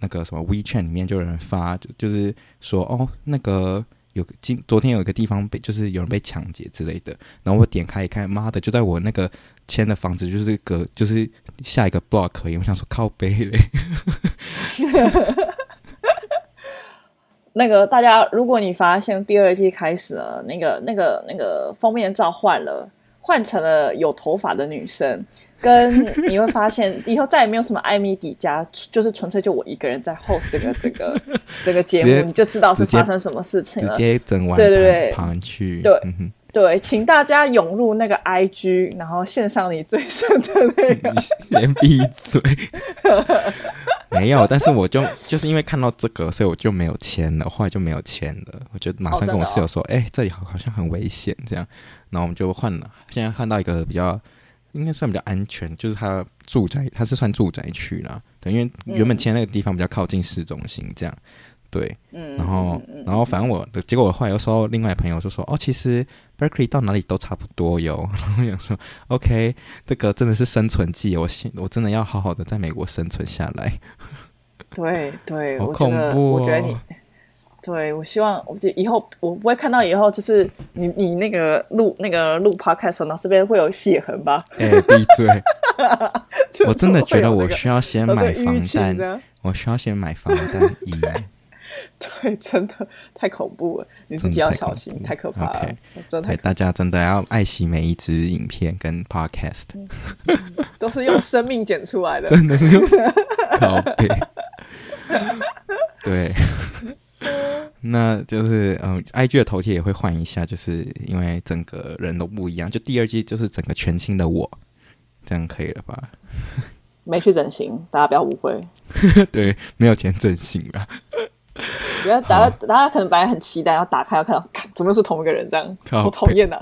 [SPEAKER 2] 那个什么 WeChat 里面就有人发，就就是说哦，那个有今昨天有一个地方被就是有人被抢劫之类的，然后我点开一看，妈的，就在我那个签的房子就是隔就是下一个 block 可以，我想说靠北嘞。
[SPEAKER 3] 那个大家，如果你发现第二季开始了，那个那个那个封面照换了，换成了有头发的女生，跟你会发现 以后再也没有什么艾米迪加，就是纯粹就我一个人在 host 这个 这个这个节目，你就知道是发生什么事情了。
[SPEAKER 2] 直接整完
[SPEAKER 3] 对对对，
[SPEAKER 2] 盘去
[SPEAKER 3] 对。嗯对，请大家涌入那个 IG，然后献上你最深的那个。
[SPEAKER 2] 先闭嘴。没有，但是我就就是因为看到这个，所以我就没有签了，后来就没有签了。我就马上跟我室友说：“哎、哦哦欸，这里好好像很危险，这样。”然后我们就换了。现在看到一个比较应该算比较安全，就是它住宅，它是算住宅区啦。对，因为原本签那个地方比较靠近市中心，这样。对，嗯，然后，然后，反正我的结果，我后来又收到另外朋友就说，哦，其实 Berkeley 到哪里都差不多哟。然后我想说，OK，这个真的是生存记，我我真的要好好的在美国生存下来。
[SPEAKER 3] 对对，
[SPEAKER 2] 好恐怖哦！
[SPEAKER 3] 我觉得你，对我希望，我就以后我不会看到以后就是你你那个录那个录 Podcast 然后这边会有血痕吧？
[SPEAKER 2] 哎，闭嘴！我真的觉得我需要先买防弹，我需要先买防弹衣。
[SPEAKER 3] 对，真的太恐怖了，你自己要小心，太，太可怕了。真的，
[SPEAKER 2] 大家真的要爱惜每一支影片跟 podcast，
[SPEAKER 3] 都是用生命剪出来的，
[SPEAKER 2] 真的用。对，那就是嗯，IG 的头贴也会换一下，就是因为整个人都不一样。就第二季就是整个全新的我，这样可以了吧？
[SPEAKER 3] 没去整形，大家不要误会。
[SPEAKER 2] 对，没有钱整形啊。
[SPEAKER 3] 觉得大家大家可能本来很期待，要打开要看到，看怎么又是同一个人这样，好讨厌呐！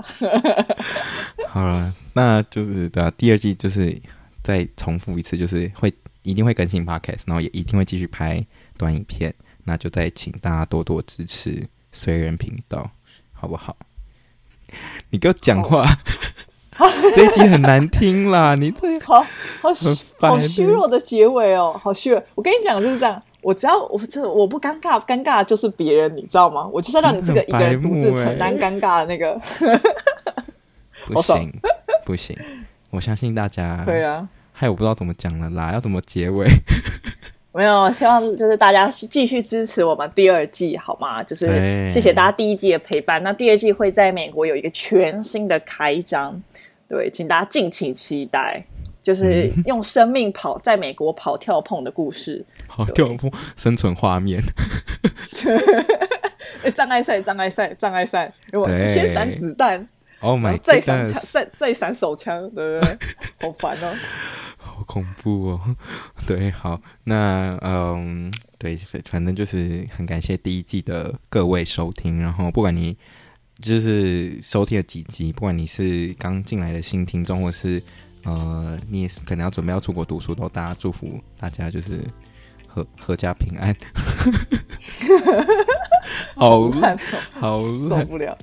[SPEAKER 2] 好了，那就是对啊，第二季就是再重复一次，就是会一定会更新 podcast，然后也一定会继续拍短影片，那就再请大家多多支持随人频道，好不好？你给我讲话，这一集很难听啦！你这
[SPEAKER 3] 好好好虚弱的结尾哦，好虚弱！我跟你讲就是这样。我只要我这我不尴尬，尴尬的就是别人，你知道吗？我就是要让你这个一个人独自承担尴尬的那个。
[SPEAKER 2] 不行不行，我相信大家。
[SPEAKER 3] 对啊，
[SPEAKER 2] 还有我不知道怎么讲了啦，要怎么结尾？
[SPEAKER 3] 没有，希望就是大家继续支持我们第二季，好吗？就是谢谢大家第一季的陪伴。那第二季会在美国有一个全新的开张，对，请大家敬请期待。就是用生命跑在美国跑跳碰的故事，
[SPEAKER 2] 跑跳碰生存画面，
[SPEAKER 3] 障碍赛，障碍赛，障碍赛，我先闪子弹
[SPEAKER 2] ，Oh my，
[SPEAKER 3] 再闪枪，再再闪手枪，对不对？好烦哦，
[SPEAKER 2] 好恐怖哦。对，好，那嗯，对，反正就是很感谢第一季的各位收听，然后不管你就是收听了几集，不管你是刚进来的新听众，或是。呃，你也是可能要准备要出国读书，都大家祝福大家就是阖阖家平安。好烂，好
[SPEAKER 3] 受不了。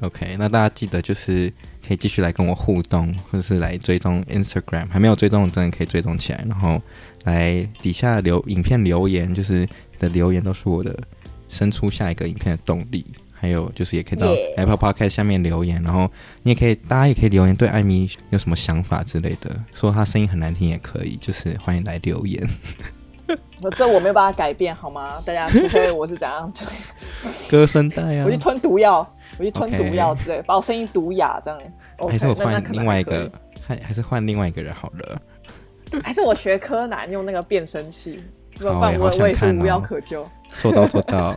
[SPEAKER 2] OK，那大家记得就是可以继续来跟我互动，或者是来追踪 Instagram，还没有追踪的真的可以追踪起来，然后来底下留影片留言，就是的留言都是我的生出下一个影片的动力。还有就是，也可以到 Apple Podcast 下面留言，然后你也可以，大家也可以留言对艾米有什么想法之类的，说她声音很难听也可以，就是欢迎来留言。
[SPEAKER 3] 这我没有办法改变，好吗？大家除非我是怎样，
[SPEAKER 2] 歌声带啊，
[SPEAKER 3] 我去吞毒药，我去吞毒药之类，把我声音毒哑这样。
[SPEAKER 2] 还是我换另外一个，还还是换另外一个人好了。
[SPEAKER 3] 还是我学柯南用那个变声器，不然我我也是无药可救。
[SPEAKER 2] 说到做到。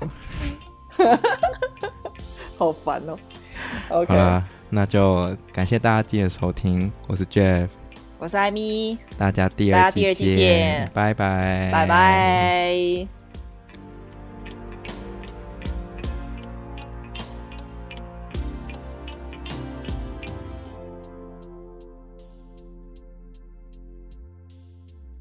[SPEAKER 3] 好烦哦！OK，
[SPEAKER 2] 好啦，那就感谢大家今天的收听，我是 Jeff，
[SPEAKER 3] 我是艾米，
[SPEAKER 2] 大家第二季见，拜拜，
[SPEAKER 3] 拜拜。